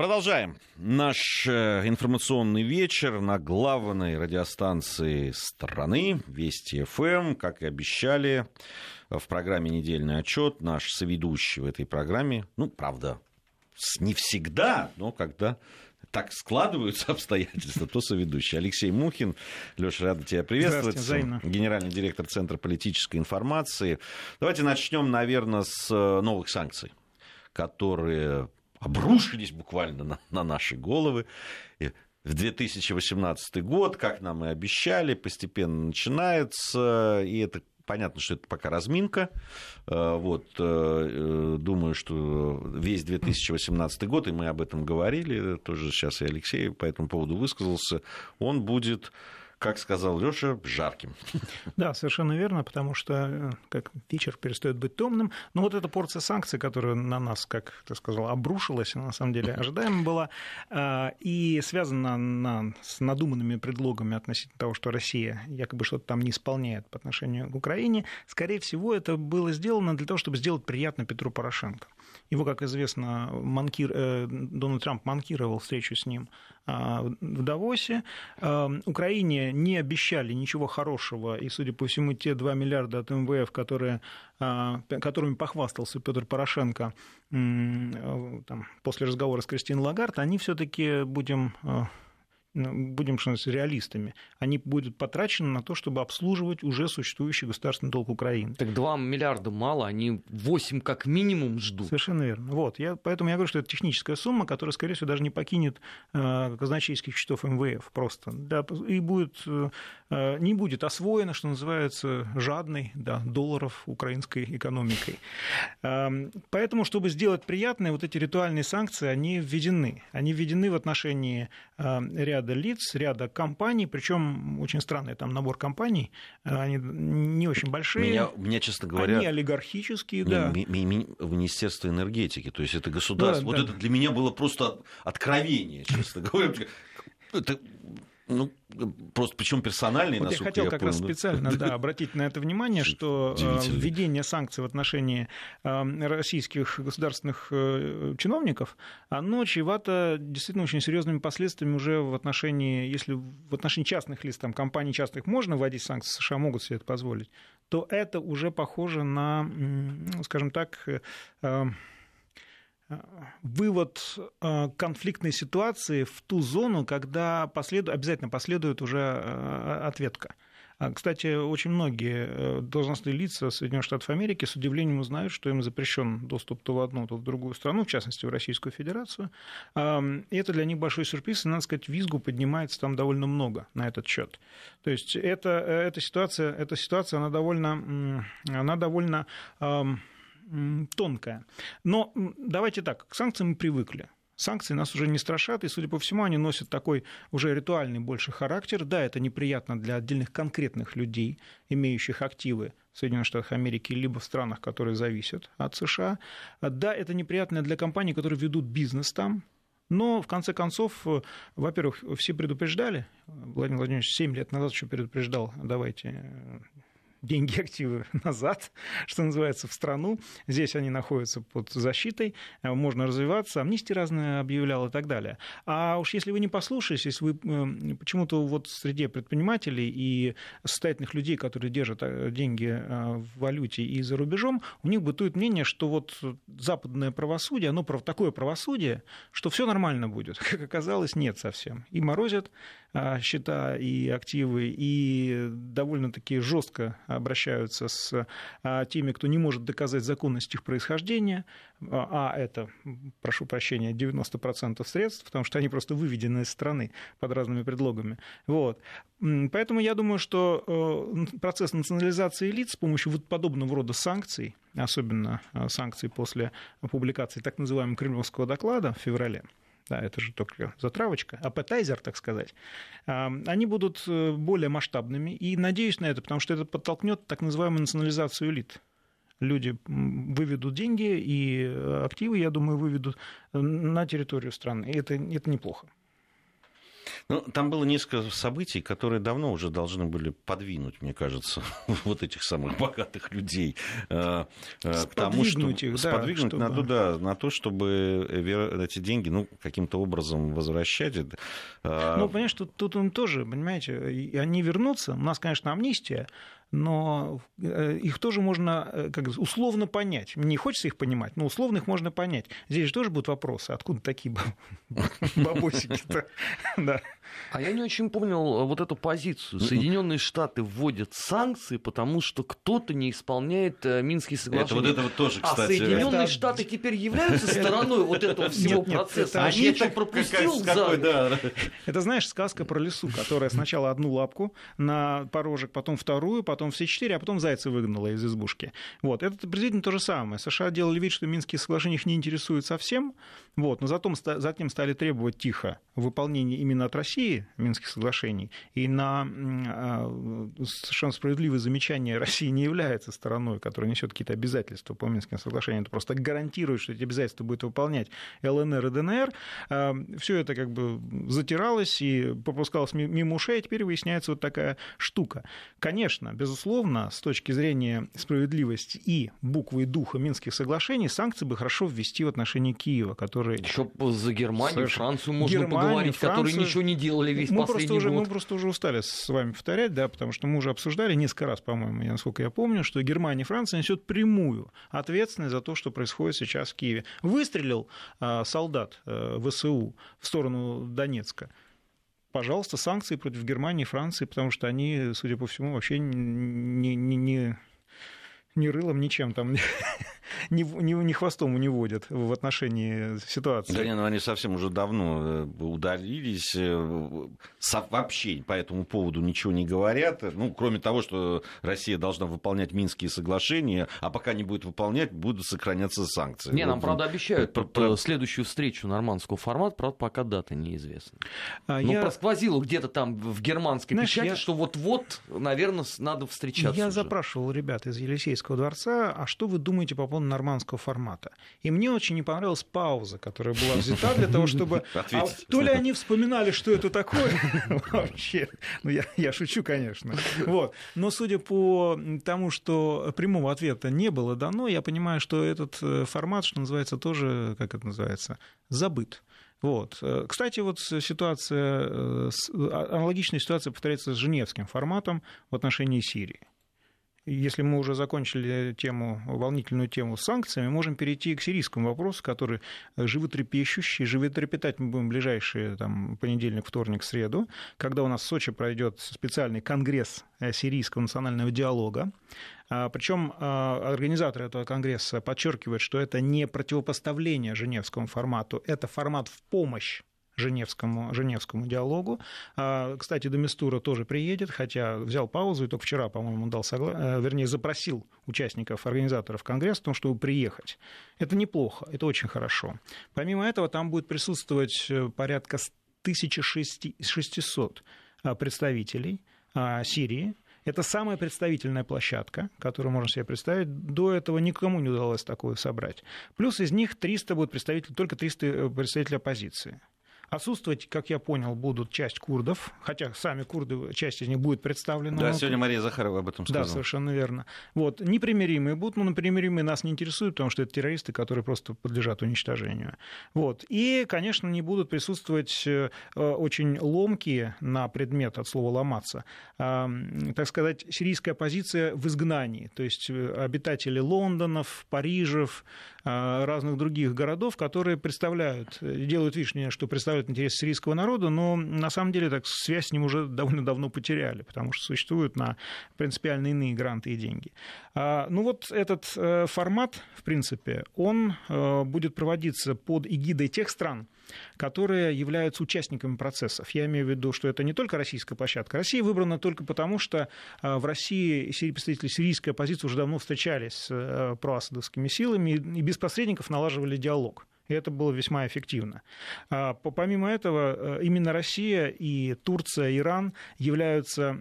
Продолжаем наш э, информационный вечер на главной радиостанции страны Вести ФМ. Как и обещали, в программе «Недельный отчет» наш соведущий в этой программе, ну, правда, не всегда, но когда так складываются обстоятельства, то соведущий. Алексей Мухин. Леша, рада тебя приветствовать. Генеральный директор Центра политической информации. Давайте начнем, наверное, с э, новых санкций, которые обрушились буквально на, на наши головы. И в 2018 год, как нам и обещали, постепенно начинается, и это понятно, что это пока разминка. Э, вот, э, э, думаю, что весь 2018 год, и мы об этом говорили, тоже сейчас и Алексей по этому поводу высказался, он будет как сказал Леша, жарким. Да, совершенно верно, потому что э, как вечер перестает быть томным. Но вот эта порция санкций, которая на нас, как ты сказал, обрушилась, на самом деле ожидаема была, э, и связана она с надуманными предлогами относительно того, что Россия якобы что-то там не исполняет по отношению к Украине, скорее всего, это было сделано для того, чтобы сделать приятно Петру Порошенко. Его, как известно, манкир, э, Дональд Трамп манкировал встречу с ним а, в Давосе. А, Украине не обещали ничего хорошего, и, судя по всему, те 2 миллиарда от МВФ, которые, а, которыми похвастался Петр Порошенко там, после разговора с Кристиной Лагард, они все-таки будем ну, будем что реалистами, они будут потрачены на то, чтобы обслуживать уже существующий государственный долг Украины. Так 2 миллиарда мало, они 8 как минимум ждут. Совершенно верно. Вот. Я, поэтому я говорю, что это техническая сумма, которая, скорее всего, даже не покинет э, казначейских счетов МВФ просто. Да, и будет, э, не будет освоена, что называется, жадной да, долларов украинской экономикой. Э, поэтому, чтобы сделать приятное, вот эти ритуальные санкции, они введены. Они введены в отношении э, ряда ряда лиц, ряда компаний, причем очень странный там набор компаний, они не очень большие. Меня, меня честно говоря... Они олигархические, ми, да. Ми, ми, ми, Министерство энергетики, то есть это государство. Да, вот да. это для меня было просто откровение, честно говоря. Это ну, просто причем персональный, вот Я хотел я как понял, раз специально да, обратить на это внимание, что э, введение санкций в отношении э, российских государственных э, чиновников, оно чревато действительно очень серьезными последствиями уже в отношении, если в отношении частных лиц, там, компаний частных можно вводить санкции, США могут себе это позволить, то это уже похоже на, скажем так, вывод э, конфликтной ситуации в ту зону, когда последу... обязательно последует уже э, ответка. А, кстати, очень многие э, должностные лица Соединенных Штатов Америки с удивлением узнают, что им запрещен доступ то в одну, то в другую страну, в частности, в Российскую Федерацию. И это для них большой сюрприз, и, надо сказать, визгу поднимается там довольно много на этот счет. То есть это, эта, ситуация, эта ситуация, она довольно, она довольно тонкая. Но давайте так, к санкциям мы привыкли. Санкции нас уже не страшат, и, судя по всему, они носят такой уже ритуальный больше характер. Да, это неприятно для отдельных конкретных людей, имеющих активы в Соединенных Штатах Америки, либо в странах, которые зависят от США. Да, это неприятно для компаний, которые ведут бизнес там, но, в конце концов, во-первых, все предупреждали, Владимир Владимирович 7 лет назад еще предупреждал, давайте деньги, активы назад, что называется, в страну. Здесь они находятся под защитой, э, можно развиваться, амнистии разные объявлял и так далее. А уж если вы не послушаетесь, если вы э, почему-то вот среди предпринимателей и состоятельных людей, которые держат э, деньги в валюте и за рубежом, у них бытует мнение, что вот западное правосудие, оно такое правосудие, что все нормально будет. Как оказалось, нет совсем. И морозят счета и активы, и довольно-таки жестко обращаются с а, теми, кто не может доказать законность их происхождения, а, а это, прошу прощения, 90% средств, потому что они просто выведены из страны под разными предлогами. Вот. Поэтому я думаю, что э, процесс национализации лиц с помощью вот подобного рода санкций, особенно э, санкций после публикации так называемого кремлевского доклада в феврале, да, это же только затравочка, аппетайзер, так сказать, они будут э, более масштабными. И надеюсь на это, потому что это подтолкнет так называемую национализацию элит. Люди выведут деньги и активы, я думаю, выведут на территорию страны. И это, это неплохо. Ну, там было несколько событий, которые давно уже должны были подвинуть, мне кажется, вот этих самых богатых людей. Э, э, к тому, что, их, сподвигнуть да, чтобы... на, да, на то, чтобы эти деньги ну, каким-то образом возвращать. Э, ну, понимаешь, тут, тут он тоже, понимаете, они вернутся. У нас, конечно, амнистия, но э, их тоже можно э, как условно понять. Не хочется их понимать, но условно их можно понять. Здесь же тоже будут вопросы, откуда такие бабосики-то. Да. А я не очень помнил э, вот эту позицию. Соединенные Штаты вводят санкции, потому что кто-то не исполняет Минские соглашения. Это вот это вот тоже, кстати. А Соединенные это... Штаты теперь являются стороной вот этого всего нет, процесса. Нет, Они что пропустил какой, да. Это знаешь сказка про лесу, которая сначала одну лапку на порожек, потом вторую, потом потом все четыре, а потом Зайца выгнала из избушки. Вот. Это приблизительно то же самое. США делали вид, что Минские соглашения их не интересуют совсем, вот, но затем, затем стали требовать тихо выполнения именно от России Минских соглашений. И на а, совершенно справедливое замечание России не является стороной, которая несет какие-то обязательства по Минским соглашениям. Это просто гарантирует, что эти обязательства будет выполнять ЛНР и ДНР. А, Все это как бы затиралось и пропускалось мимо ушей, а теперь выясняется вот такая штука. Конечно, без безусловно, с точки зрения справедливости и буквы и духа Минских соглашений, санкции бы хорошо ввести в отношении Киева, который... Еще за Германию, Совершенно... Францию можно Германию, поговорить, Францию... которые ничего не делали весь мы последний просто год. Уже, мы просто уже устали с вами повторять, да, потому что мы уже обсуждали несколько раз, по-моему, я, насколько я помню, что Германия и Франция несет прямую ответственность за то, что происходит сейчас в Киеве. Выстрелил а, солдат а, ВСУ в сторону Донецка пожалуйста, санкции против Германии и Франции, потому что они, судя по всему, вообще не, не, не, ни рылом, ничем там ни, ни, ни хвостом не водят в отношении ситуации. Да, не, ну они совсем уже давно э, удалились, э, вообще по этому поводу ничего не говорят, ну, кроме того, что Россия должна выполнять Минские соглашения, а пока не будет выполнять, будут сохраняться санкции. Не, нам, правда, обещают про, про... следующую встречу нормандского формата, правда, пока дата неизвестна. А ну, я... просквозило где-то там в германской Знаешь, печати, я... что вот-вот, наверное, надо встречаться. Я уже. запрашивал ребят из Елисейского дворца, а что вы думаете по поводу нормандского формата. И мне очень не понравилась пауза, которая была взята для того, чтобы... А то ли они вспоминали, что это такое вообще. Ну, я, я шучу, конечно. Вот. Но судя по тому, что прямого ответа не было дано, я понимаю, что этот э, формат, что называется, тоже, как это называется, забыт. Вот. Э, кстати, вот ситуация, э, а, аналогичная ситуация повторяется с Женевским форматом в отношении Сирии если мы уже закончили тему, волнительную тему с санкциями, можем перейти к сирийскому вопросу, который животрепещущий. Животрепетать мы будем ближайшие там, понедельник, вторник, среду, когда у нас в Сочи пройдет специальный конгресс э, сирийского национального диалога. А, Причем а, организаторы этого конгресса подчеркивают, что это не противопоставление Женевскому формату, это формат в помощь Женевскому, Женевскому диалогу. А, кстати, Домистура тоже приедет, хотя взял паузу, и только вчера, по-моему, дал согла... Э, вернее, запросил участников, организаторов Конгресса о том, чтобы приехать. Это неплохо, это очень хорошо. Помимо этого, там будет присутствовать э, порядка 1600 а, представителей Сирии, это самая представительная площадка, которую можно себе представить. До этого никому не удалось такое собрать. Плюс из них 300 будут представители, только 300 э, представителей оппозиции. Отсутствовать, как я понял, будут часть курдов, хотя сами курды, часть из них будет представлена. Да, сегодня Мария Захарова об этом сказала. Да, совершенно верно. Вот. Непримиримые будут, но непримиримые нас не интересуют, потому что это террористы, которые просто подлежат уничтожению. Вот. И, конечно, не будут присутствовать э, очень ломкие на предмет от слова «ломаться», так сказать, сирийская оппозиция в изгнании, то есть э, обитатели Лондонов, Парижев, разных других городов, которые представляют, э, делают вид, что представляют интерес сирийского народа, но на самом деле так связь с ним уже довольно давно потеряли, потому что существуют на принципиально иные гранты и деньги. А, ну вот этот э, формат, в принципе, он э, будет проводиться под эгидой тех стран, которые являются участниками процессов. Я имею в виду, что это не только российская площадка. Россия выбрана только потому, что а, в России представители сирийской оппозиции уже давно встречались с э, проасадовскими силами и без посредников налаживали диалог. И это было весьма эффективно. А, помимо этого, э, именно Россия и Турция, Иран являются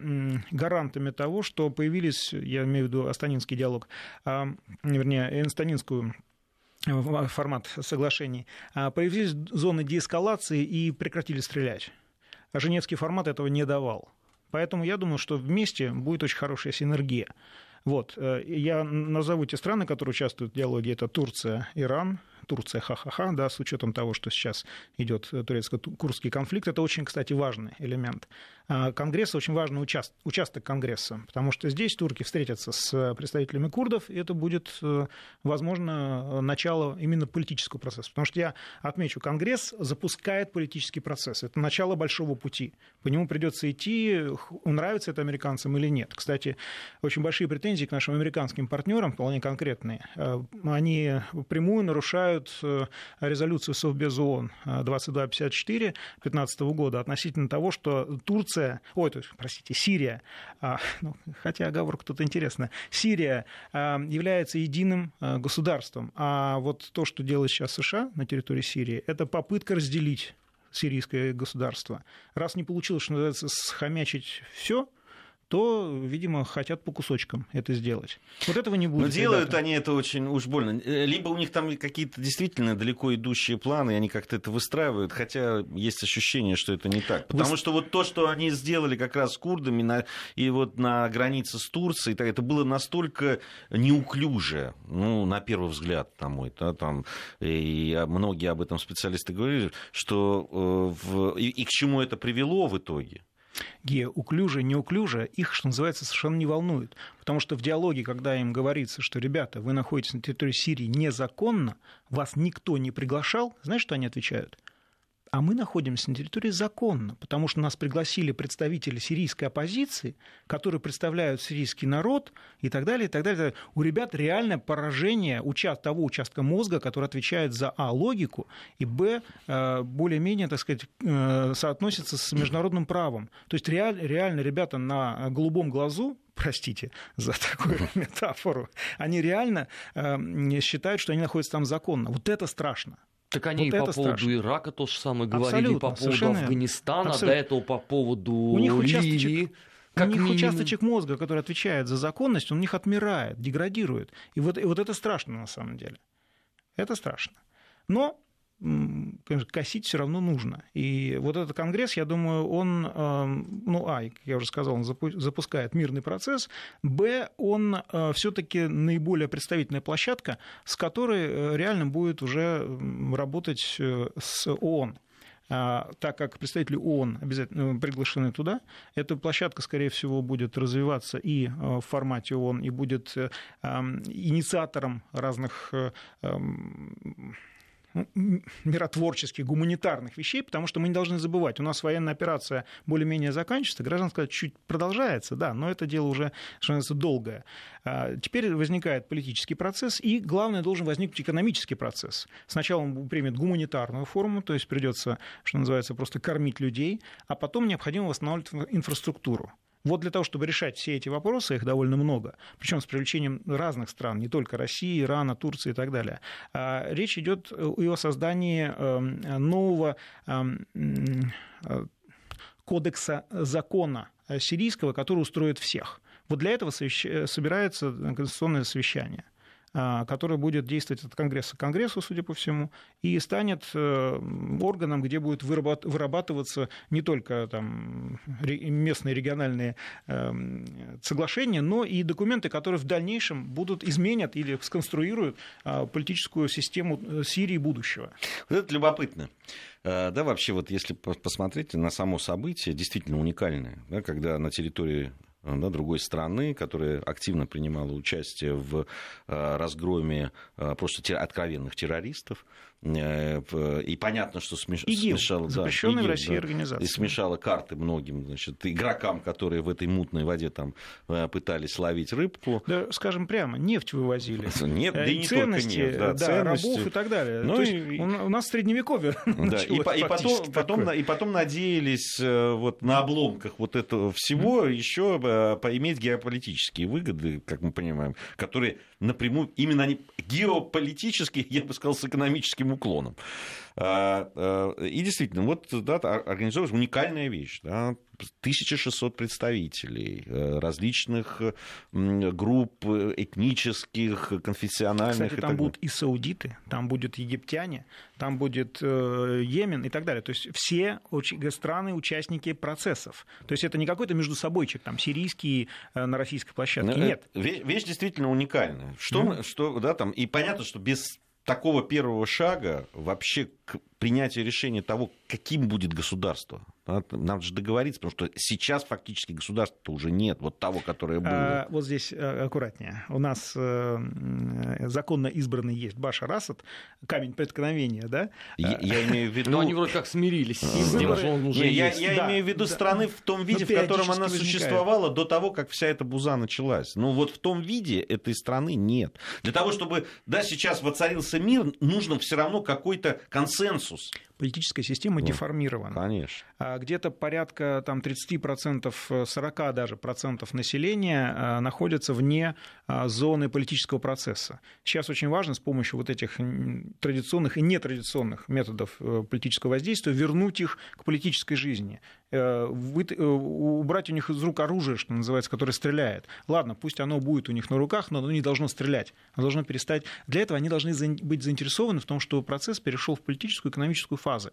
гарантами того, что появились, я имею в виду астанинский диалог, а, вернее, астанинскую формат соглашений, а, появились зоны деэскалации и прекратили стрелять. Женевский формат этого не давал. Поэтому я думаю, что вместе будет очень хорошая синергия. Вот. Я назову те страны, которые участвуют в диалоге. Это Турция, Иран, Турция ха-ха-ха, да, с учетом того, что сейчас идет турецко-курский конфликт, это очень, кстати, важный элемент. А, Конгресс очень важный участ, участок Конгресса, потому что здесь турки встретятся с представителями курдов, и это будет, э, возможно, начало именно политического процесса. Потому что я отмечу, Конгресс запускает политический процесс. Это начало большого пути. По нему придется идти, нравится это американцам или нет. Кстати, очень большие претензии к нашим американским партнерам, вполне конкретные. Э, они прямую нарушают э, резолюцию Совбез ООН 2254 2015 года относительно того, что Турция ой, то есть, простите, Сирия, а, ну, хотя оговорка тут интересная, Сирия а, является единым а, государством, а вот то, что делает сейчас США на территории Сирии, это попытка разделить сирийское государство. Раз не получилось, что называется, схомячить все, то, видимо, хотят по кусочкам это сделать. Вот этого не будет. Но делают ребята. они это очень уж больно. Э, либо у них там какие-то действительно далеко идущие планы, и они как-то это выстраивают, хотя есть ощущение, что это не так. Потому Вы... что вот то, что они сделали как раз с курдами на, и вот на границе с Турцией, так, это было настолько неуклюже, ну, на первый взгляд, там, мой, да, там, и многие об этом специалисты говорили, что э, в, и, и к чему это привело в итоге геоуклюже, неуклюже, их, что называется, совершенно не волнует. Потому что в диалоге, когда им говорится, что, ребята, вы находитесь на территории Сирии незаконно, вас никто не приглашал, знаешь, что они отвечают? А мы находимся на территории законно, потому что нас пригласили представители сирийской оппозиции, которые представляют сирийский народ и так далее, и так далее. У ребят реальное поражение участ... того участка мозга, который отвечает за А, логику, и Б, э, более-менее, так сказать, э, соотносится с международным правом. То есть реаль... реально ребята на голубом глазу простите за такую метафору, они реально э, считают, что они находятся там законно. Вот это страшно. Так они вот и по поводу страшно. Ирака то же самое говорили, и по поводу Афганистана, Абсолютно. до этого по поводу у них Ливии. Как у них минимум. участочек мозга, который отвечает за законность, он у них отмирает, деградирует. И вот, и вот это страшно на самом деле. Это страшно. Но конечно, косить все равно нужно. И вот этот конгресс, я думаю, он, эм, ну, а, как я уже сказал, он запускает мирный процесс, б, он э, все-таки наиболее представительная площадка, с которой э, реально будет уже работать э, с ООН а, так как представители ООН обязательно приглашены туда, эта площадка, скорее всего, будет развиваться и в формате ООН, и будет инициатором разных миротворческих, гуманитарных вещей, потому что мы не должны забывать, у нас военная операция более-менее заканчивается, гражданская чуть продолжается, да, но это дело уже, что называется, долгое. А, теперь возникает политический процесс, и, главное, должен возникнуть экономический процесс. Сначала он примет гуманитарную форму, то есть придется, что называется, просто кормить людей, а потом необходимо восстанавливать инфраструктуру. Вот для того, чтобы решать все эти вопросы, их довольно много, причем с привлечением разных стран, не только России, Ирана, Турции и так далее, а, речь идет и о создании эм, нового эм, э, кодекса закона сирийского, который устроит всех. Вот для этого собирается конституционное совещание – который будет действовать от Конгресса к Конгрессу, судя по всему, и станет э, органом, где будут вырабатываться не только там, местные региональные эм, соглашения, но и документы, которые в дальнейшем будут изменят или сконструируют а, политическую систему э, Сирии будущего. Вот это любопытно. Э, да, вообще, вот если посмотреть на само событие, действительно уникальное, да, когда на территории да, другой страны, которая активно принимала участие в э, разгроме э, просто откровенных террористов. Э, и понятно, что смеш... ИГИЛ, смешала, запрещенная да, ИГИЛ, в России да, организация. И смешала карты многим значит, игрокам, которые в этой мутной воде там э, пытались ловить рыбку. Да, скажем прямо, нефть вывозили. Нет, да и не ценности, только нефть. Да, да ценности. рабов и так далее. Ну, То и... есть у нас средневековье да, и, и, потом, потом, и потом надеялись э, вот, на обломках вот этого всего mm. еще поиметь геополитические выгоды, как мы понимаем, которые напрямую, именно они геополитические, я бы сказал, с экономическим этим уклоном. А, а, и действительно, вот да, организовалась уникальная вещь. Да, 1600 представителей э, различных групп этнических, конфессиональных. Кстати, там будут и саудиты, там будут египтяне, там будет э, Йемен и так далее. То есть все страны участники процессов. То есть это не какой-то между собойчик, там, сирийский э, на российской площадке. Нет. Вещь действительно уникальная. Что, mm-hmm. что, да, там, и понятно, что без такого первого шага вообще к принятию решения того, каким будет государство. Нам же договориться, потому что сейчас фактически государства уже нет, вот того, которое было. А, вот здесь э, аккуратнее. У нас э, законно избранный есть Башар Асад, камень преткновения, да? Я, я имею в виду... Но они вроде как смирились с тем, что он уже Я, я да, имею в виду да, страны в том виде, в котором она возникает. существовала до того, как вся эта буза началась. Ну вот в том виде этой страны нет. Для того, чтобы да, сейчас воцарился мир, нужно все равно какой-то консенсус политическая система ну, деформирована. Конечно. А где-то порядка там, 30%, 40 даже процентов населения а, находятся вне а, зоны политического процесса. Сейчас очень важно с помощью вот этих традиционных и нетрадиционных методов э, политического воздействия вернуть их к политической жизни. Э, вы, э, убрать у них из рук оружие, что называется, которое стреляет. Ладно, пусть оно будет у них на руках, но оно не должно стрелять. Оно должно перестать. Для этого они должны быть заинтересованы в том, что процесс перешел в политическую и экономическую фазы.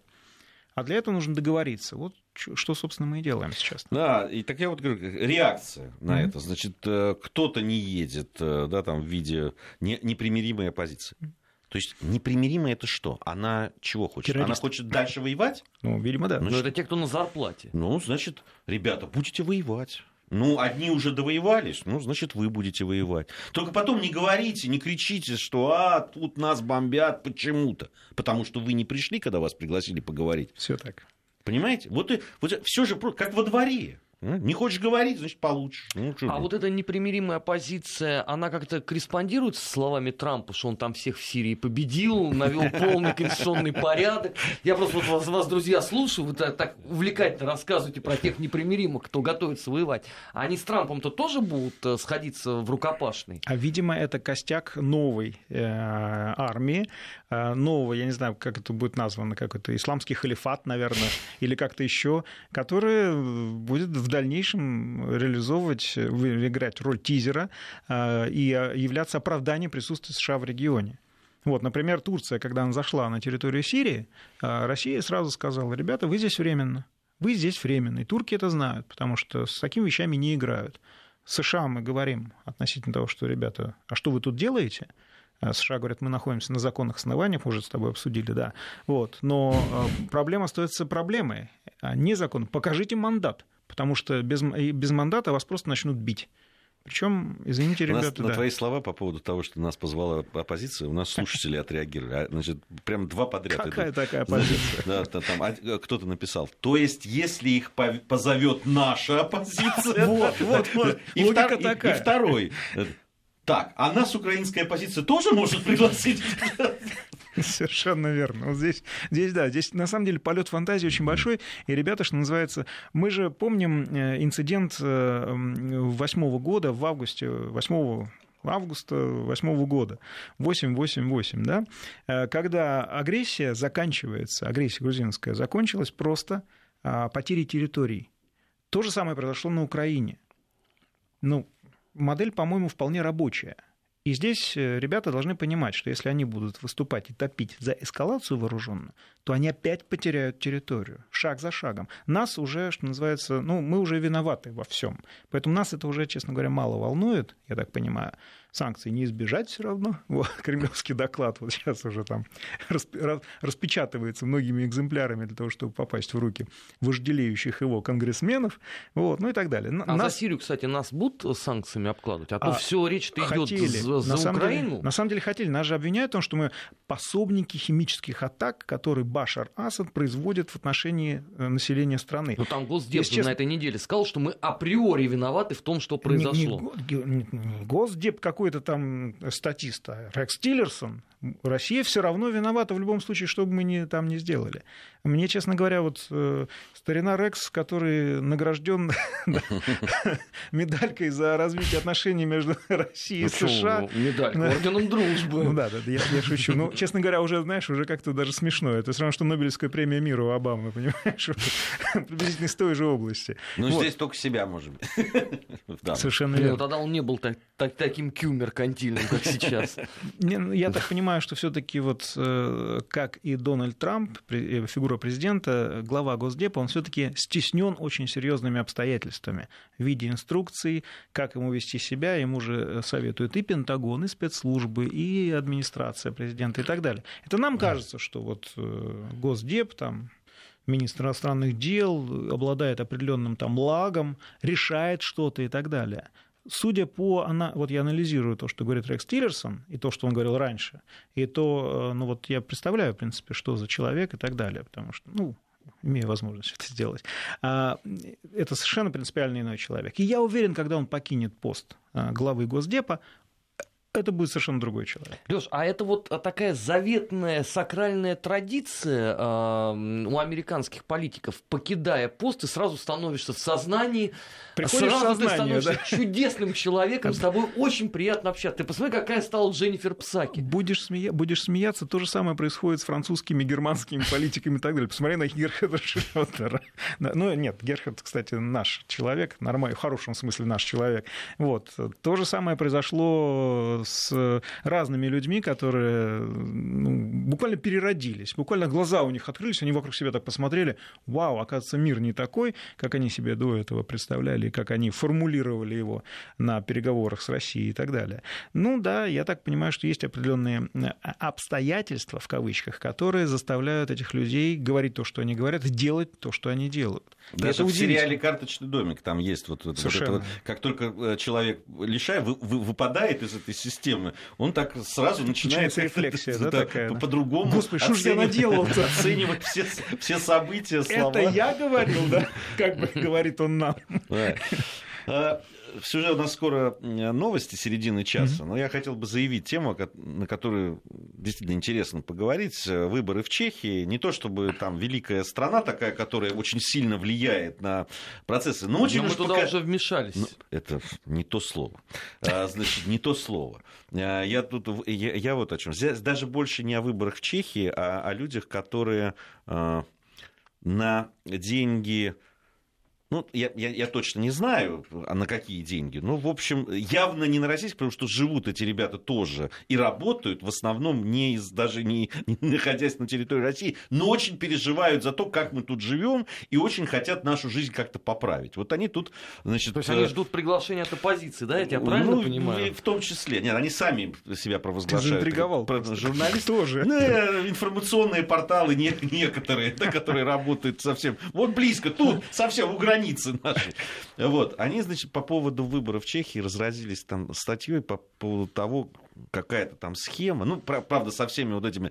А для этого нужно договориться. Вот что, собственно, мы и делаем сейчас. Да, и так я вот говорю, реакция на mm-hmm. это. Значит, э, кто-то не едет, да, там, в виде непримиримой оппозиции. То есть непримиримая это что? Она чего хочет? Террорист. Она хочет дальше воевать? Ну, видимо, да. Ну, Но это те, кто на зарплате. Ну, значит, ребята, будете воевать. Ну, одни уже довоевались, ну, значит, вы будете воевать. Только потом не говорите, не кричите, что а, тут нас бомбят почему-то. Потому что вы не пришли, когда вас пригласили поговорить. Все так. Понимаете? Вот, и, вот все же как во дворе. Не хочешь говорить, значит, получишь. Ну, а вот эта непримиримая позиция, она как-то корреспондирует с словами Трампа, что он там всех в Сирии победил, навел полный конституционный порядок. Я просто вот вас, вас друзья, слушаю, вы так, так увлекательно рассказываете про тех непримиримых, кто готовится воевать. А они с Трампом-то тоже будут э, сходиться в рукопашный? А, видимо, это костяк новой э, армии, э, нового, я не знаю, как это будет названо, как это, исламский халифат, наверное, или как-то еще, который будет в дальнейшем реализовывать, играть роль тизера э, и являться оправданием присутствия США в регионе. Вот, например, Турция, когда она зашла на территорию Сирии, э, Россия сразу сказала, ребята, вы здесь временно. Вы здесь временно. И турки это знают, потому что с такими вещами не играют. США мы говорим относительно того, что, ребята, а что вы тут делаете? А США говорят, мы находимся на законных основаниях, уже с тобой обсудили, да. Вот. Но проблема остается проблемой, а не закон. Покажите мандат потому что без, без мандата вас просто начнут бить. Причем, извините, ребята, у нас, да. На твои слова по поводу того, что нас позвала оппозиция, у нас слушатели отреагировали. А, значит, прям два подряд. Какая идут. такая оппозиция? Да, там, а, кто-то написал. То есть, если их позовет наша оппозиция. Вот, вот, вот. Такая. И второй. Так, а нас украинская оппозиция тоже может пригласить? Совершенно верно. Вот здесь, здесь, да, здесь на самом деле полет фантазии очень большой. И ребята, что называется, мы же помним э, инцидент 8 э, года, в августе, 8 августа 2008 года, 888, да, э, когда агрессия заканчивается, агрессия грузинская закончилась просто а, потерей территорий. То же самое произошло на Украине. Ну, модель, по-моему, вполне рабочая. И здесь э, ребята должны понимать, что если они будут выступать и топить за эскалацию вооруженную, то они опять потеряют территорию, шаг за шагом. Нас уже, что называется, ну, мы уже виноваты во всем. Поэтому нас это уже, честно говоря, мало волнует, я так понимаю санкций не избежать все равно. Вот, кремлевский доклад вот сейчас уже там распечатывается многими экземплярами для того, чтобы попасть в руки вожделеющих его конгрессменов, вот, ну и так далее. А нас... за Сирию, кстати, нас будут санкциями обкладывать? А, а то все речь-то идет за, за на Украину. Деле, на самом деле хотели. Нас же обвиняют в том, что мы пособники химических атак, которые Башар Асад производит в отношении э, населения страны. Но там Госдеп честно... на этой неделе сказал, что мы априори виноваты в том, что произошло. Не, не, не Госдеп какой-то там статист, а Рекс Тиллерсон Россия все равно виновата в любом случае, что бы мы ни, там не сделали. Мне, честно говоря, вот э, старина Рекс, который награжден медалькой за развитие отношений между Россией и ну, США. Медалька орденом дружбы. Ну да, да, я, шучу. Ну, честно говоря, уже, знаешь, уже как-то даже смешно. Это все равно, что Нобелевская премия мира у Обамы, понимаешь? Приблизительно из той же области. Ну, здесь только себя, может быть. Совершенно верно. Ну, тогда он не был так, так, таким кюмер-кантильным, как сейчас. Ну, я так понимаю, что все таки вот э, как и Дональд Трамп, э, фигура президента, глава Госдепа, он все таки стеснен очень серьезными обстоятельствами в виде инструкций, как ему вести себя, ему же советуют и Пентагон, и спецслужбы, и администрация президента и так далее. Это нам кажется, что вот э, Госдеп там министр иностранных дел обладает определенным там лагом, решает что-то и так далее. Судя по... Она, вот я анализирую то, что говорит Рекс Тиллерсон, и то, что он говорил раньше, и то, э, ну вот я представляю, в принципе, что за человек и так далее, потому что, ну, имею возможность это сделать. А, это совершенно принципиально иной человек. И я уверен, когда он покинет пост а, главы Госдепа, это будет совершенно другой человек. Леш, а это вот такая заветная сакральная традиция э, у американских политиков, покидая пост, ты сразу становишься в сознании, Приходишь сразу в сознание, ты становишься да? чудесным человеком, с тобой очень приятно общаться. Ты посмотри, какая стала Дженнифер Псаки. Будешь, смея... Будешь смеяться, то же самое происходит с французскими, германскими политиками и так далее. Посмотри на Герхарда Шрёдера. Ну, нет, Герхард, кстати, наш человек, нормальный, в хорошем смысле наш человек. Вот. То же самое произошло с разными людьми, которые ну, буквально переродились, буквально глаза у них открылись, они вокруг себя так посмотрели, вау, оказывается, мир не такой, как они себе до этого представляли, как они формулировали его на переговорах с Россией и так далее. Ну да, я так понимаю, что есть определенные обстоятельства, в кавычках, которые заставляют этих людей говорить то, что они говорят, делать то, что они делают. Даже это в сериале «Карточный домик» там есть вот, вот, вот это вот, как только э, человек лишая, вы, вы, выпадает из этой системы, он так сразу начинает рефлексия, да, такая, по-другому Господи, что же я наделал оценивать все, все события, слова. Это я говорил, да? Как бы говорит он нам. Все же у нас скоро новости середины часа, mm-hmm. но я хотел бы заявить тему, на которую действительно интересно поговорить. Выборы в Чехии. Не то чтобы там великая страна такая, которая очень сильно влияет на процессы, но очень... Но мы туда пока... уже вмешались. Ну, это не то слово. А, значит, не то слово. А, я тут... Я, я вот о чем. Здесь даже больше не о выборах в Чехии, а о людях, которые а, на деньги ну, я, я, я точно не знаю, а на какие деньги. Ну, в общем, явно не на российских, потому что живут эти ребята тоже и работают в основном не из, даже не, не находясь на территории России, но очень переживают за то, как мы тут живем, и очень хотят нашу жизнь как-то поправить. Вот они тут, значит... То есть они э, ждут приглашения от оппозиции, да? Я тебя правильно ну, понимаю? В том числе. Нет, они сами себя провозглашают. Ты заинтриговал. Журналисты тоже. Ну, э, информационные порталы некоторые, которые работают совсем... Вот близко, тут совсем у границы границы наши. Вот. Они, значит, по поводу выборов в Чехии разразились там статьей по поводу того, какая-то там схема, ну, правда, со всеми вот этими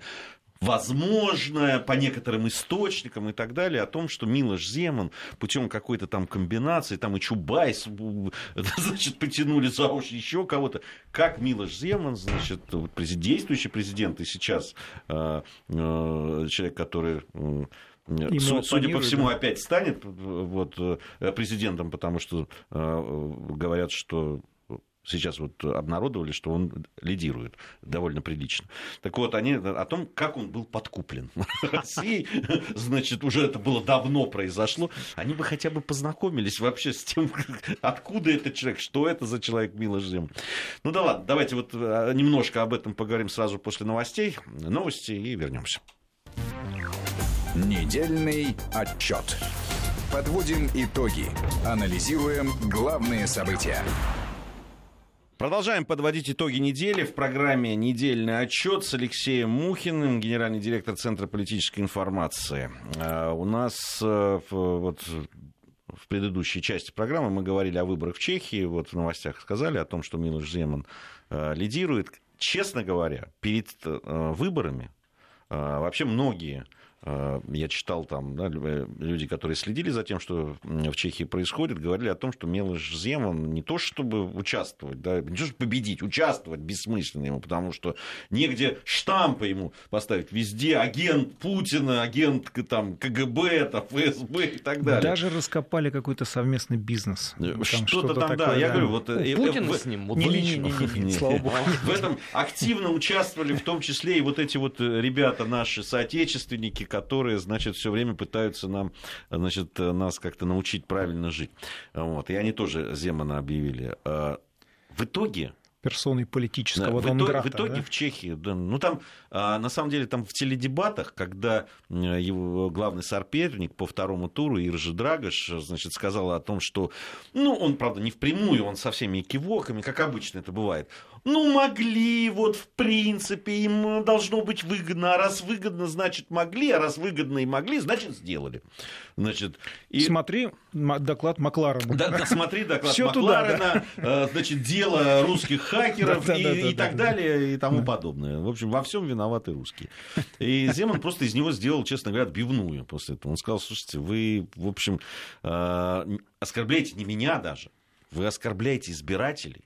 возможно, по некоторым источникам и так далее, о том, что Милош Земан путем какой-то там комбинации, там и Чубайс, значит, потянули за уши еще кого-то. Как Милош Земан, значит, действующий президент и сейчас э, э, человек, который Ему Судя по всему, да? опять станет вот, э, президентом, потому что э, говорят, что сейчас вот обнародовали, что он лидирует довольно прилично. Так вот, они о том, как он был подкуплен Россией, значит, уже это было давно произошло, они бы хотя бы познакомились вообще с тем, откуда этот человек, что это за человек Милош Земан. Ну да ладно, давайте вот э, немножко об этом поговорим сразу после новостей, новости и вернемся. Недельный отчет. Подводим итоги. Анализируем главные события. Продолжаем подводить итоги недели в программе «Недельный отчет» с Алексеем Мухиным, генеральный директор Центра политической информации. А, у нас э, вот в предыдущей части программы мы говорили о выборах в Чехии, вот в новостях сказали о том, что Милош Земан э, лидирует. Честно говоря, перед э, выборами вообще многие я читал там, да, люди, которые следили за тем, что в Чехии происходит, говорили о том, что Мелыш Земан не то чтобы участвовать, да, не то чтобы победить, участвовать бессмысленно ему, потому что негде штампы ему поставить. Везде агент Путина, агент там, КГБ, там, ФСБ и так далее. Даже раскопали какой-то совместный бизнес. Э, что-то, что там, такое, да, я говорю, вот... У Путина в... с ним? Вот не, не, не, не, не, слава богу. В этом активно участвовали в том числе и вот эти вот ребята наши соотечественники, которые, значит, все время пытаются нам, значит, нас как-то научить правильно жить. Вот. И они тоже Земана объявили. А, в итоге персоной политического да, в, итоге, в итоге да? в Чехии, да, ну там, а, на самом деле, там в теледебатах, когда его главный соперник по второму туру, Иржи Драгош, значит, сказал о том, что, ну, он, правда, не впрямую, он со всеми кивоками, как обычно это бывает, ну, могли, вот, в принципе, им должно быть выгодно. А раз выгодно, значит, могли. А раз выгодно и могли, значит, сделали. Значит, и... Смотри доклад Макларена. Да, да, смотри доклад Всё Макларена, туда, да. Э, значит, дело русских хакеров да, да, и, да, и да, так да, далее, и тому да. подобное. В общем, во всем виноваты русские. И Земан просто из него сделал, честно говоря, отбивную после этого. Он сказал, слушайте, вы, в общем, э, оскорбляете не меня даже, вы оскорбляете избирателей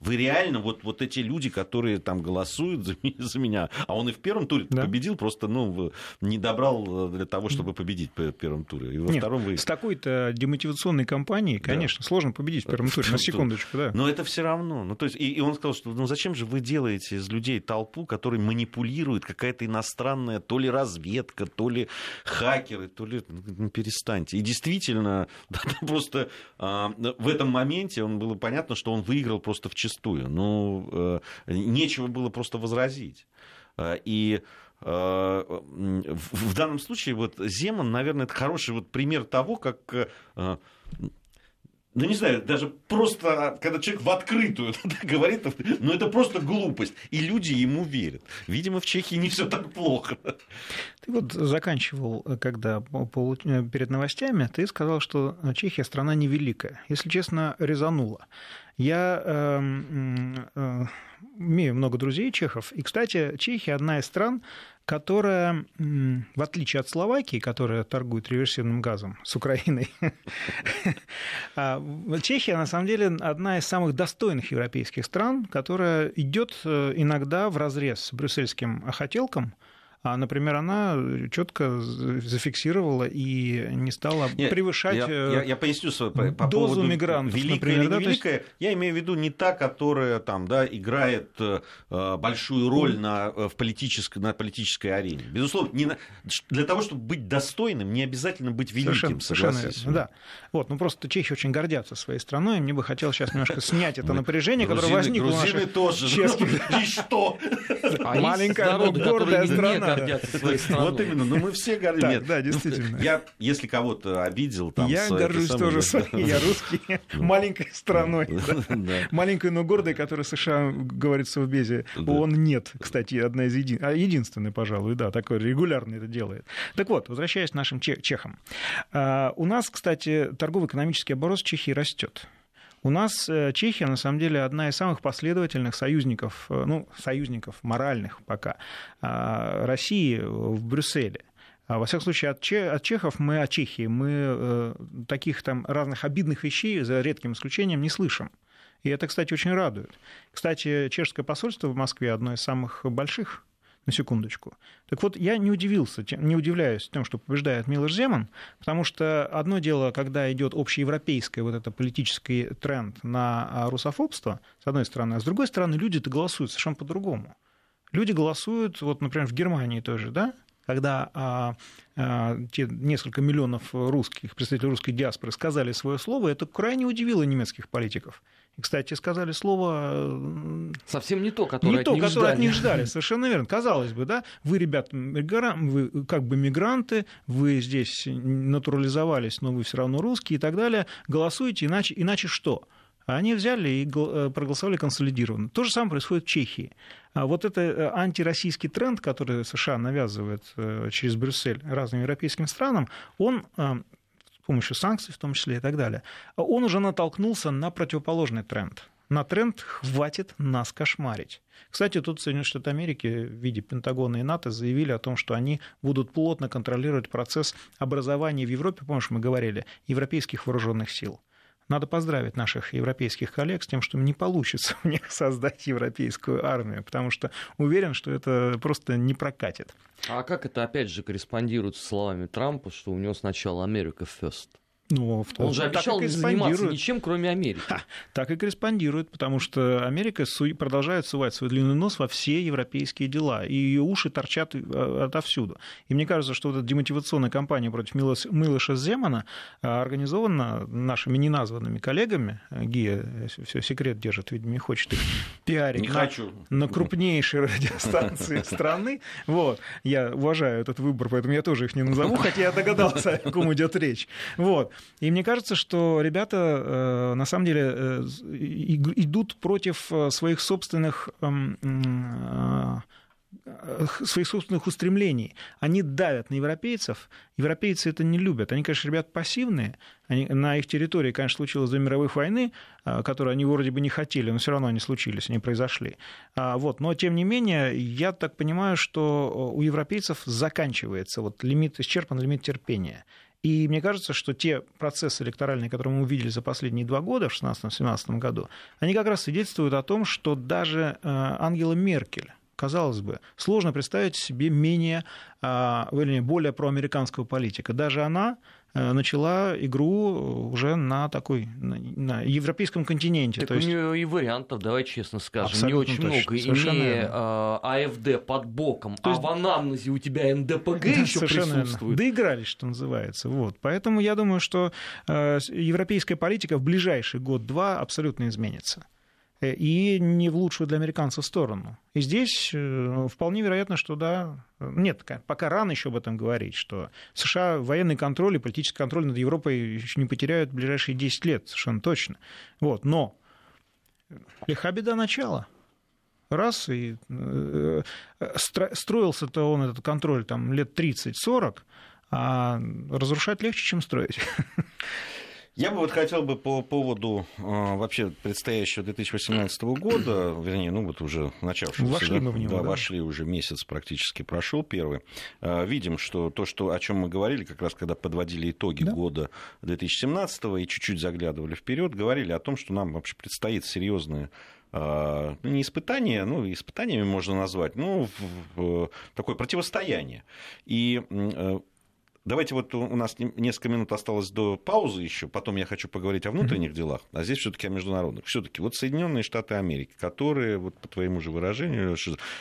вы реально, вот, вот эти люди, которые там голосуют за, за меня, а он и в первом туре да. победил, просто ну, не добрал э, для того, чтобы победить в первом туре. И во Нет, втором вы... С такой-то демотивационной кампанией, конечно, да. сложно победить в первом туре, на секундочку, да. Но это все равно. Ну, то есть, и, и он сказал, что ну зачем же вы делаете из людей толпу, которой манипулирует какая-то иностранная то ли разведка, то ли хакеры, то ли... Ну, перестаньте. И действительно, да, просто а, в этом моменте он было понятно, что он выиграл просто в числе зачастую. Ну, э, нечего было просто возразить. Э, и э, в данном случае вот Земан, наверное, это хороший вот пример того, как ну не знаю, даже просто, когда человек в открытую говорит, ну это просто глупость, и люди ему верят. Видимо, в Чехии не все так плохо. Ты вот заканчивал, когда перед новостями, ты сказал, что Чехия страна невеликая. Если честно, резанула. Я э, э, имею много друзей чехов, и, кстати, Чехия одна из стран, которая, в отличие от Словакии, которая торгует реверсивным газом с Украиной, а, Чехия, на самом деле, одна из самых достойных европейских стран, которая идет э, иногда в разрез с брюссельским хотелком – а, например, она четко зафиксировала и не стала Нет, превышать я, я, я поясню свой, по, по дозу поводу мигрантов. Великая например, или невеликая, есть... я имею в виду не та, которая там, да, играет э, большую роль на, э, в политической, на политической арене. Безусловно, не на, для того, чтобы быть достойным, не обязательно быть великим, совершенно, совершенно да. Вот, ну просто чехи очень гордятся своей страной, и мне бы хотелось сейчас немножко снять это напряжение, которое возникло у наших тоже. чешских... И что? Маленькая, но гордая страна гордятся своей страной. Вот именно, ну мы все гордимся. Да, действительно. Я, если кого-то обидел, там... Я горжусь тоже своей, я русский, маленькой страной. Маленькой, но гордой, которая США говорит в Совбезе. ООН нет, кстати, одна из един... а единственная, пожалуй, да, такой регулярно это делает. Так вот, возвращаясь к нашим чехам. А, у нас, кстати, торгово-экономический оборот в Чехии растет. У нас э, Чехия, на самом деле, одна из самых последовательных союзников, э, ну, союзников моральных пока, а, России в Брюсселе. А, во всяком случае, от, от чехов мы, от Чехии, мы э, таких там разных обидных вещей, за редким исключением, не слышим. И это, кстати, очень радует. Кстати, чешское посольство в Москве одно из самых больших на секундочку. Так вот, я не удивился, не удивляюсь тем, что побеждает Милош Земан, потому что одно дело, когда идет общеевропейский вот это политический тренд на а, русофобство, с одной стороны, а с другой стороны, люди-то голосуют совершенно по-другому. Люди голосуют, вот, например, в Германии тоже, да, когда а, а, те несколько миллионов русских, представителей русской диаспоры сказали свое слово, это крайне удивило немецких политиков. Кстати, сказали слово... Совсем не то, которое не от то, них которое ждали. от них ждали. Совершенно верно. Казалось бы, да, вы, ребят, вы как бы мигранты, вы здесь натурализовались, но вы все равно русские и так далее. Голосуете, иначе, иначе что? Они взяли и э, проголосовали консолидированно. То же самое происходит в Чехии. А вот это э, антироссийский тренд, который США навязывает э, через Брюссель разным европейским странам, он помощью санкций в том числе и так далее, он уже натолкнулся на противоположный тренд. на тренд «хватит нас кошмарить». Кстати, тут Соединенные Штаты Америки в виде Пентагона и НАТО заявили о том, что они будут плотно контролировать процесс образования в Европе, помнишь, мы говорили, европейских вооруженных сил. Надо поздравить наших европейских коллег с тем, что не получится у них создать европейскую армию, потому что уверен, что это просто не прокатит. А как это, опять же, корреспондирует с словами Трампа, что у него сначала Америка first? Ну, в Он же обещал не заниматься ничем, кроме Америки. Ха, так и корреспондирует, потому что Америка су- продолжает сувать свой длинный нос во все европейские дела, и ее уши торчат э, отовсюду. И мне кажется, что вот эта демотивационная кампания против Милоша Земана э, организована нашими неназванными коллегами. Гия э, все секрет держит, видимо, не хочет их пиарить не на, хочу. на крупнейшей радиостанции страны. Вот. Я уважаю этот выбор, поэтому я тоже их не назову, хотя я догадался, о ком идет речь. Вот. И мне кажется, что ребята э, на самом деле э, идут против э, своих собственных эм, своих собственных устремлений. Они давят на европейцев. Европейцы это не любят. Они, конечно, ребята пассивные. Они, на их территории, конечно, случилось две мировых войны, которые они вроде бы не хотели, но все равно они случились, они произошли. А, вот. Но, тем не менее, я так понимаю, что у европейцев заканчивается вот лимит, исчерпан лимит терпения. И мне кажется, что те процессы электоральные, которые мы увидели за последние два года, в 2016-2017 году, они как раз свидетельствуют о том, что даже э, Ангела Меркель, казалось бы, сложно представить себе менее, а, вернее, более проамериканского политика. Даже она начала игру уже на такой на европейском континенте. Так То у есть... нее и вариантов, давай честно скажем, Абсолютно не очень точно, много. Имея э, АФД под боком, То есть... а в анамнезе у тебя НДПГ да, еще присутствует. Верно. Доигрались, что называется. Вот. Поэтому я думаю, что э, европейская политика в ближайший год-два абсолютно изменится. Э, и не в лучшую для американцев сторону. И здесь э, вполне вероятно, что да, нет, пока рано еще об этом говорить, что США военный контроль и политический контроль над Европой еще не потеряют в ближайшие 10 лет, совершенно точно. Вот, но лиха беда начала. Раз, и э, строился-то он, этот контроль, там, лет 30-40, а разрушать легче, чем строить. Я бы вот хотел бы по поводу э, вообще предстоящего 2018 года, вернее, ну вот уже начавшегося, вошли да, мы в него, да, да, вошли уже месяц практически прошел первый. Э, видим, что то, что, о чем мы говорили, как раз когда подводили итоги да. года 2017 и чуть-чуть заглядывали вперед, говорили о том, что нам вообще предстоит серьезное ну, не испытание, ну, испытаниями можно назвать, ну, в, в, такое противостояние. И Давайте вот у нас несколько минут осталось до паузы еще, потом я хочу поговорить о внутренних mm-hmm. делах, а здесь все-таки о международных. Все-таки вот Соединенные Штаты Америки, которые, вот по твоему же выражению,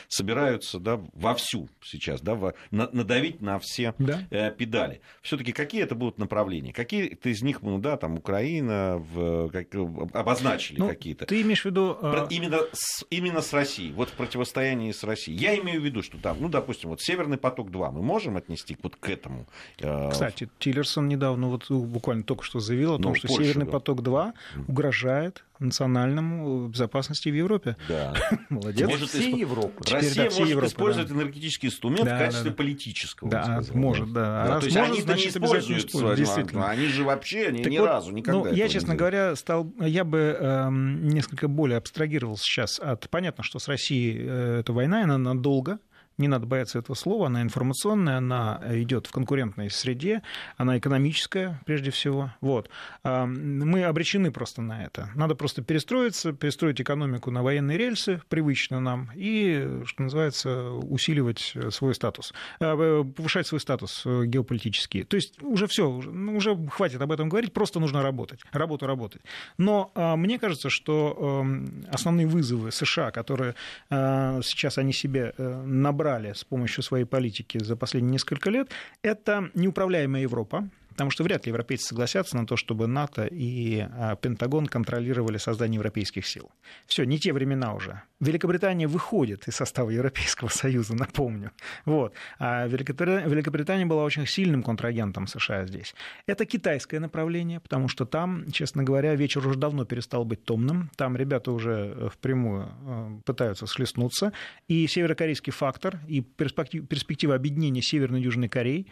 собираются да, вовсю сейчас да, в, надавить на все да. э, педали. Все-таки какие это будут направления? Какие-то из них, ну да, там Украина в, как, обозначили ну, какие-то. Ты имеешь в виду... Э... Именно, с, именно с Россией, вот в противостоянии с Россией. Я имею в виду, что там, ну, допустим, вот Северный поток-2 мы можем отнести вот к этому Э, Кстати, Тиллерсон недавно, вот буквально только что заявил о том, ну, что Польша, Северный да. поток-2 угрожает национальному безопасности в Европе. Да. Молодец. Может, всей исп... Европы. Теперь, Россия да, может Европы, использовать да. энергетический инструмент да, в качестве да, политического. Да, может, да. да. Раз то есть может, они значит, не используют, используют действительно. Они же вообще они так ни вот, разу никогда ну, Я, честно говоря, стал, я бы э, несколько более абстрагировался сейчас от... Понятно, что с Россией э, эта война, она надолго, не надо бояться этого слова, она информационная, она идет в конкурентной среде, она экономическая прежде всего. Вот. А, мы обречены просто на это. Надо просто перестроиться, перестроить экономику на военные рельсы, привычно нам, и, что называется, усиливать свой статус, а, повышать свой статус геополитический. То есть уже все, ну, уже хватит об этом говорить, просто нужно работать, работу работать. Но а, мне кажется, что основные вызовы США, которые сейчас они себе э, набрали, набрали с помощью своей политики за последние несколько лет, это неуправляемая Европа, потому что вряд ли европейцы согласятся на то, чтобы НАТО и а, Пентагон контролировали создание европейских сил. Все, не те времена уже. Великобритания выходит из состава Европейского Союза, напомню. Вот. А Великобритания, была очень сильным контрагентом США здесь. Это китайское направление, потому что там, честно говоря, вечер уже давно перестал быть томным. Там ребята уже э, впрямую э, пытаются схлестнуться. И северокорейский фактор, и перспектива объединения Северной и Южной Кореи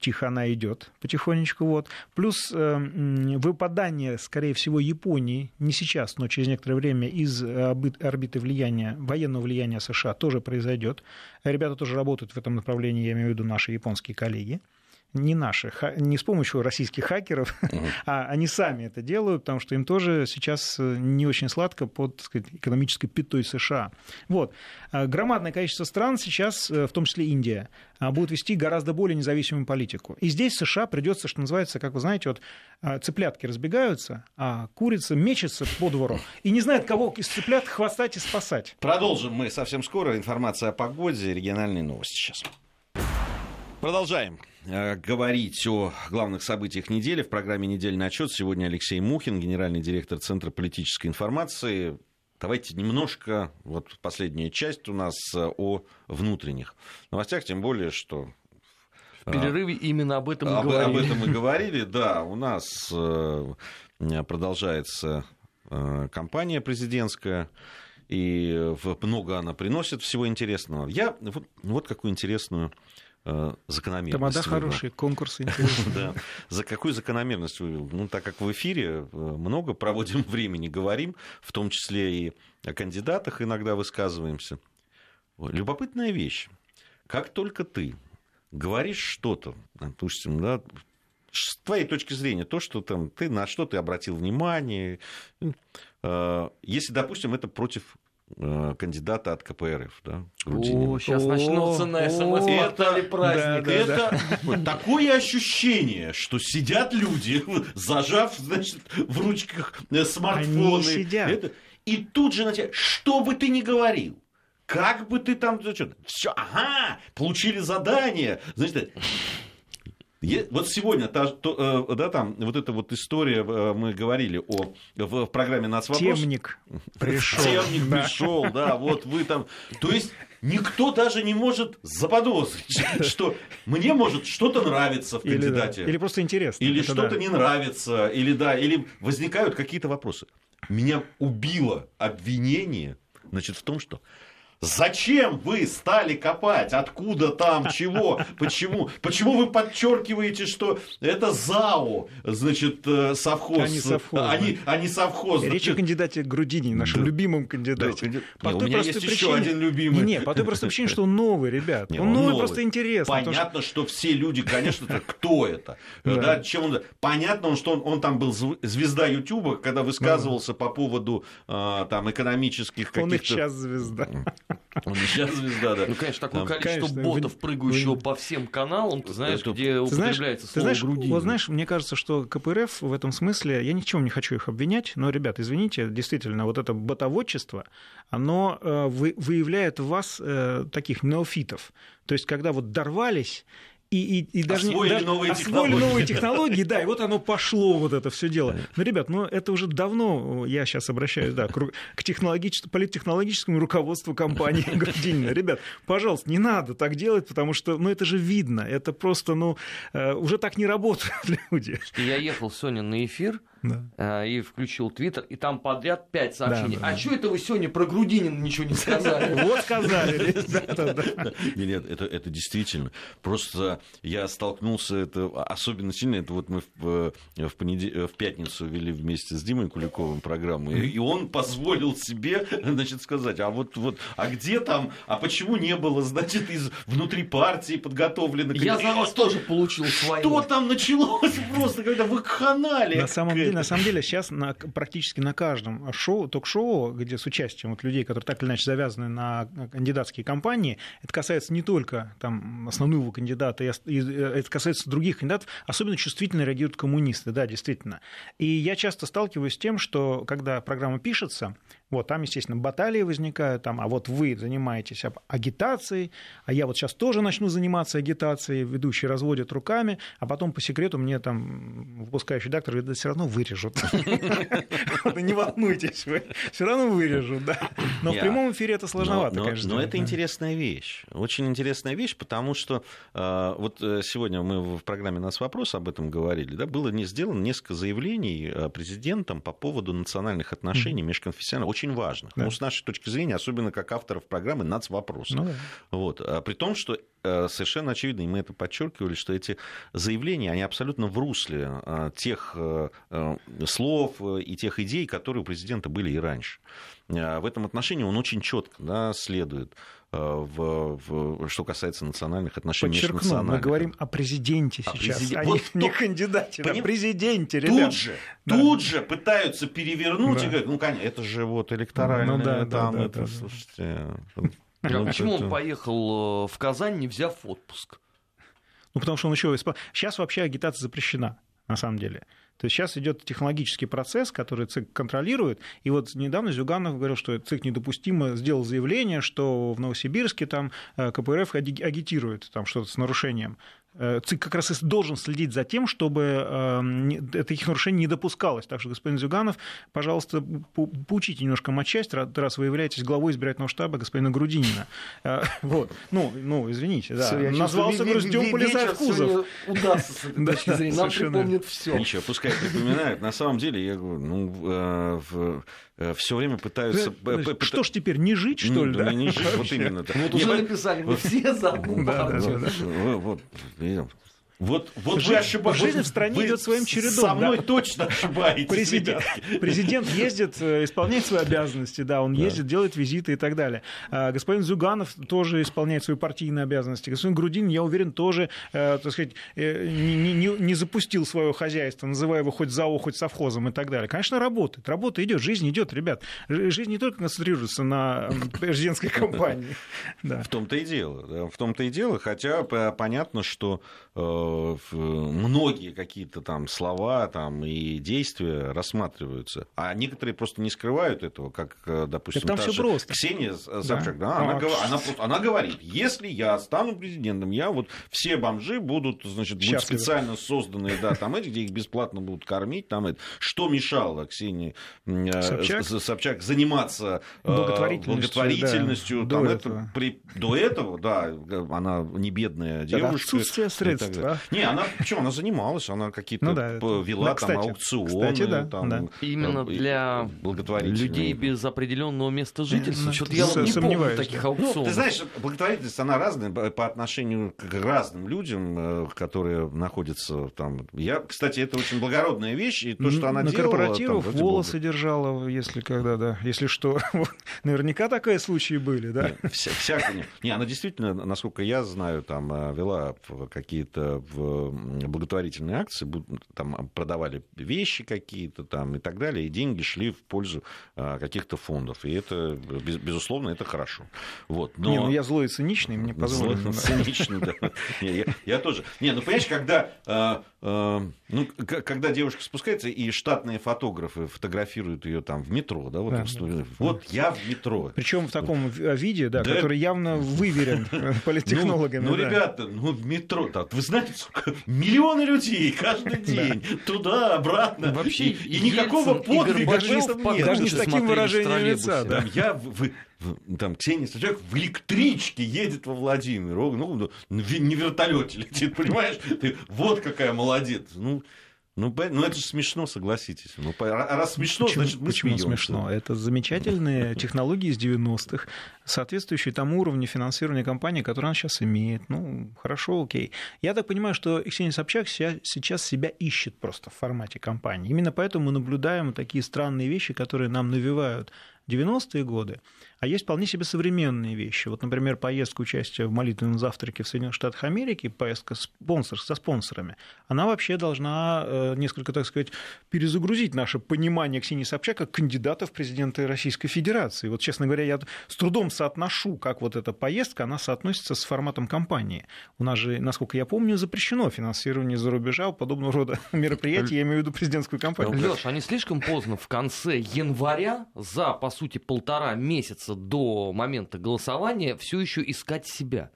тихо она идет потихонечку. Вот. Плюс э, выпадание, скорее всего, Японии не сейчас, но через некоторое время из орбиты влияния, военного влияния США тоже произойдет. Ребята тоже работают в этом направлении, я имею в виду наши японские коллеги не наши, не с помощью российских хакеров, а они сами это делают, потому что им тоже сейчас э, не очень сладко под сказать, экономической пятой США. Вот. А громадное количество стран сейчас, э, в том числе Индия, а, будут вести гораздо более независимую политику. И здесь США придется, что называется, как вы знаете, вот а, цыплятки разбегаются, а курица мечется по двору и не знает, кого из цыплят хвастать и спасать. Продолжим мы совсем скоро. Информация о погоде, региональные новости сейчас. Продолжаем э, говорить о главных событиях недели в программе «Недельный отчет». Сегодня Алексей Мухин, генеральный директор Центра политической информации. Давайте немножко, вот последняя часть у нас э, о внутренних новостях, тем более, что в перерыве именно об этом и об, говорили. Об этом и говорили, да. У нас э, продолжается кампания президентская, и много она приносит всего интересного. Я вот, вот какую интересную Э, закономерность. Тамада хорошие, конкурсы да. За какую закономерность вывел? Ну, так как в эфире э, много проводим времени, говорим, в том числе и о кандидатах иногда высказываемся. Любопытная вещь. Как только ты говоришь что-то, допустим, да, с твоей точки зрения, то, что там, ты на что ты обратил внимание, э, если, допустим, это против Э, кандидата от КПРФ, да, Грудинина. О, сейчас начнутся на СМС-портале праздник. Да, это да. такое ощущение, что сидят люди, зажав, значит, в ручках э, смартфоны. Они сидят. Это, и тут же на тебя, что бы ты ни говорил, как бы ты там, все, ага, получили задание, значит, вот сегодня, та, то, э, да, там, вот эта вот история, э, мы говорили о, в, в программе «Нацвопрос». Темник пришел. Темник пришел, да, вот вы там... То есть никто даже не может заподозрить, что мне может что-то нравиться в кандидате. Или, да. или просто интересно. Или что-то да. не нравится, или да, или возникают какие-то вопросы. Меня убило обвинение, значит, в том, что Зачем вы стали копать? Откуда там? Чего? Почему? Почему вы подчеркиваете, что это ЗАО, значит, э, совхоз? Они совхоз. Они, да. они совхоз. Речь о кандидате Грудине, нашем да. любимом кандидате. Да. По не, той у меня есть причине... еще один любимый. Не, по той простой причине, что он новый, ребят. Не, он, он новый, новый, просто интересно. Понятно, что... что все люди, конечно, кто это? Да. Чем он... Понятно, что он, он там был звезда Ютуба, когда высказывался по поводу а, там экономических каких-то... Он и сейчас звезда. Он сейчас звезда, да. Ну, конечно, такое Там, количество конечно, ботов, вы, прыгающего вы... по всем каналам, ты знаешь, это... где ты употребляется знаешь, слово знаешь, грудина. Вот знаешь, мне кажется, что КПРФ в этом смысле, я ни в чем не хочу их обвинять, но, ребят, извините, действительно, вот это ботоводчество, оно э, выявляет в вас э, таких неофитов. То есть, когда вот дорвались и, и, и даже освоили, даже, новые, освоили технологии. новые технологии, да, и вот оно пошло, вот это все дело. Ну, ребят, ну это уже давно, я сейчас обращаюсь, да, к, технологическому, политтехнологическому руководству компании Грудинина. Ребят, пожалуйста, не надо так делать, потому что, ну это же видно, это просто, ну, э, уже так не работают люди. Я ехал сегодня на эфир, да. Э, и включил Твиттер, и там подряд пять сообщений. Да, да, а да. что это вы сегодня про Грудинина ничего не сказали? Вот сказали. Нет, это это действительно. Просто я столкнулся, это особенно сильно, это вот мы в в пятницу вели вместе с Димой Куликовым программу, и он позволил себе, значит, сказать, а вот, вот, а где там, а почему не было, значит, из внутри партии подготовлено... Я за вас тоже получил свое. Что там началось просто, когда вы канали? На самом деле, на самом деле сейчас на, практически на каждом шоу, ток-шоу, где с участием вот людей, которые так или иначе завязаны на кандидатские кампании, это касается не только там, основного кандидата, это касается других кандидатов, особенно чувствительно реагируют коммунисты, да, действительно. И я часто сталкиваюсь с тем, что когда программа пишется, вот, там, естественно, баталии возникают, там, а вот вы занимаетесь агитацией, а я вот сейчас тоже начну заниматься агитацией, ведущие разводят руками, а потом по секрету мне там выпускающий доктор говорит, да все равно вырежут. Не волнуйтесь, все равно вырежут, да. Но в прямом эфире это сложновато, конечно. Но это интересная вещь, очень интересная вещь, потому что э, вот э, сегодня мы в программе «Нас вопрос» об этом говорили, да, было не сделано несколько заявлений э, президентом по поводу национальных отношений межконфессиональных, очень важных. Да. Ну, с нашей точки зрения, особенно как авторов программы «Нацвопросы». Ну, да. вот. а при том, что э, совершенно очевидно, и мы это подчеркивали, что эти заявления, они абсолютно в русле э, тех слов и тех идей, которые у президента были и раньше. В этом отношении он очень четко да, следует в, в, что касается национальных отношений Подчеркну, мы говорим о президенте о сейчас, президент... а вот не, не кандидате, поним... а президенте, ребят. Тут же, да. тут же пытаются перевернуть да. и говорят, ну, конечно, это же вот электоральное, ну, да, там, да, это, да, слушайте... А ну, почему это... он поехал э, в Казань, не взяв отпуск? Ну, потому что он еще... Сейчас вообще агитация запрещена, на самом деле. То есть сейчас идет технологический процесс, который ЦИК контролирует. И вот недавно Зюганов говорил, что ЦИК недопустимо сделал заявление, что в Новосибирске там э, КПРФ агитирует там что-то с нарушением. Э, ЦИК как раз и должен следить за тем, чтобы эм, таких нарушений не допускалось. Так что, господин Зюганов, пожалуйста, поучите немножко матчасть, раз вы являетесь главой избирательного штаба господина Грудинина. Э, вот. Ну, ну, извините, да. Все, Назвался Груздем, полезай в кузов. Удастся с этой точки зрения. Нам припомнят все. Ничего, пускай припоминают. На самом деле, я говорю, ну, э, все время пытаются... Что ж теперь, не жить, что ли? Да, не жить, вот именно. Вот уже написали, мы все за одну партию. Вот, вот, вот Жизнь, вы ошибаетесь. Жизнь в стране вы идет своим чередом. Со мной да? точно ошибаетесь. Президент, президент ездит, э, исполняет свои обязанности, да, он да. ездит, делает визиты и так далее. А господин Зюганов тоже исполняет свои партийные обязанности. Господин Грудин, я уверен, тоже, э, так сказать, э, не, не, не запустил свое хозяйство, называя его хоть ЗАО, хоть совхозом и так далее. Конечно, работает. Работа идет, жизнь идет, ребят. Жизнь не только концентрируется на президентской кампании. Да. В том-то и дело. В том-то и дело, хотя понятно, что многие какие-то там слова там, и действия рассматриваются, а некоторые просто не скрывают этого, как, э, допустим, там все просто. Ксения Собчак, да. Да, она, а. она, она говорит, если я стану президентом, я вот все бомжи будут, значит, будут специально созданные, да, там эти, где их бесплатно будут кормить, там это. Что мешало Ксении э, Собчак, Собчак заниматься э, благотворительностью, благотворительностью да, там до, это, этого. При, до этого, да, она не бедная девушка. Отсутствие средств, да? Не, она почему? Она занималась, она какие-то ну, да, вела да, кстати, там аукционы. Кстати, да, там, да. Именно для людей без определенного места жительства. Что-то я не помню таких аукционов. Ну, ты знаешь, благотворительность, она разная по отношению к разным людям, э, которые находятся там. Я, кстати, это очень благородная вещь, и то, что она На делала... На корпоративах там, волосы бога. держала, если когда, да, если что. Наверняка такие случаи были, да? Вся, всякие. Не, она действительно, насколько я знаю, там э, вела какие-то в благотворительные акции, там продавали вещи какие-то там и так далее, и деньги шли в пользу а, каких-то фондов. И это, безусловно, это хорошо. Вот. Но... Не, ну я злой и циничный, мне позволено. Злой и циничный, да. Я тоже. Не, ну понимаешь, когда а, а, ну, когда девушка спускается, и штатные фотографы фотографируют ее там в метро, да, вот, да, в вот я в метро. Причем в таком виде, да, да, который явно выверен политтехнологами. Ну, ну ребята, ну в метро, да, вы знаете, миллионы людей каждый день туда, обратно. Вообще, и, никакого подвига. Даже не с таким выражением лица. Да. Я в, там Ксения Собчак в электричке едет во Владимир, ну, не вертолете летит, понимаешь? Ты вот какая молодец. Ну, ну, ну это же смешно, согласитесь. Ну, раз смешно, почему, значит мы Почему смеемся. смешно? Это замечательные технологии из 90-х, соответствующие тому уровню финансирования компании, которую она сейчас имеет. Ну, хорошо, окей. Я так понимаю, что Ксения Собчак сейчас себя ищет просто в формате компании. Именно поэтому мы наблюдаем такие странные вещи, которые нам навевают 90-е годы, а есть вполне себе современные вещи. Вот, например, поездка участия в молитвенном завтраке в Соединенных Штатах Америки, поездка спонсор, со спонсорами, она вообще должна э, несколько, так сказать, перезагрузить наше понимание Ксении Собчак как кандидата в президенты Российской Федерации. Вот, честно говоря, я с трудом соотношу, как вот эта поездка, она соотносится с форматом кампании. У нас же, насколько я помню, запрещено финансирование за рубежа подобного рода мероприятий, я имею в виду президентскую кампанию. Леш, они слишком поздно в конце января за, по сути, полтора месяца до момента голосования все еще искать себя.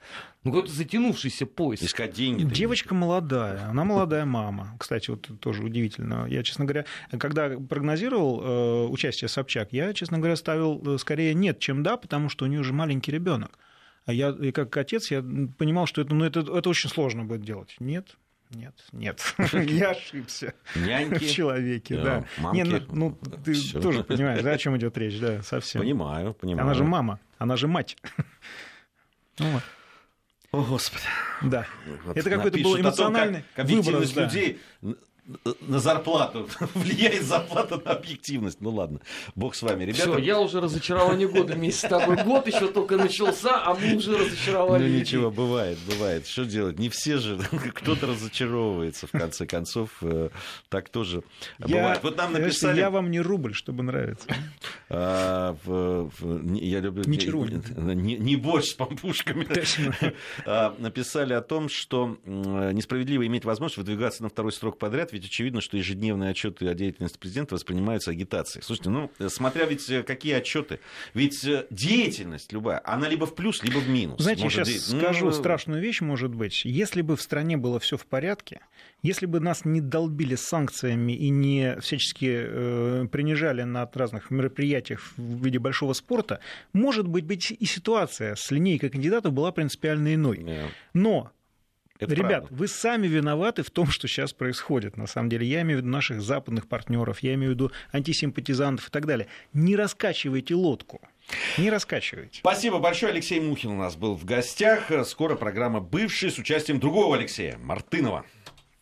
Ну, какой-то затянувшийся поиск. Искать деньги. Девочка молодая, она молодая мама. Кстати, вот тоже удивительно. Я, честно говоря, когда прогнозировал э, участие Собчак, я, честно говоря, ставил э, скорее нет, чем да, потому что у нее уже маленький ребенок. А я, и как отец, я понимал, что это, ну, это, это очень сложно будет делать. Нет, Нет, нет, я ошибся Няньки, в человеке, да. мамки. Не, ну, ну, ты Всё. тоже понимаешь, да, о чем идет речь, да, совсем. Понимаю, понимаю. Она же мама, она же мать. Ну О, Господи. да. Вот Это какой-то был о том, эмоциональный как выброс, да. людей на зарплату. Влияет зарплата на объективность. Ну ладно, бог с вами, ребята. Все, я уже разочарование года вместе с тобой. Год еще только начался, а мы уже разочаровали. Ну людей. ничего, бывает, бывает. Что делать? Не все же, кто-то разочаровывается, в конце концов. э, Так тоже Я, бывает. Вот нам написали... я вам не рубль, чтобы нравиться. а, в- в- не- я люблю... Ничего. Не, не борщ с пампушками. А, написали о том, что м, несправедливо иметь возможность выдвигаться на второй срок подряд, ведь очевидно, что ежедневные отчеты о деятельности президента воспринимаются агитацией. Слушайте, ну, э, смотря ведь э, какие отчеты, ведь э, деятельность любая, она либо в плюс, либо в минус. Знаете, я Может, сейчас де- скажу ну, страшную вещь, может быть. Если бы в стране было все в порядке, если бы нас не долбили санкциями и не всячески э, принижали на разных мероприятиях в виде большого спорта, может быть, быть и ситуация с линейкой кандидатов была принципиально иной. э, Но это Ребят, правда. вы сами виноваты в том, что сейчас происходит. На самом деле, я имею в виду наших западных партнеров, я имею в виду антисимпатизантов и так далее. Не раскачивайте лодку. Не раскачивайте. Спасибо большое. Алексей Мухин у нас был в гостях. Скоро программа «Бывший» с участием другого Алексея Мартынова.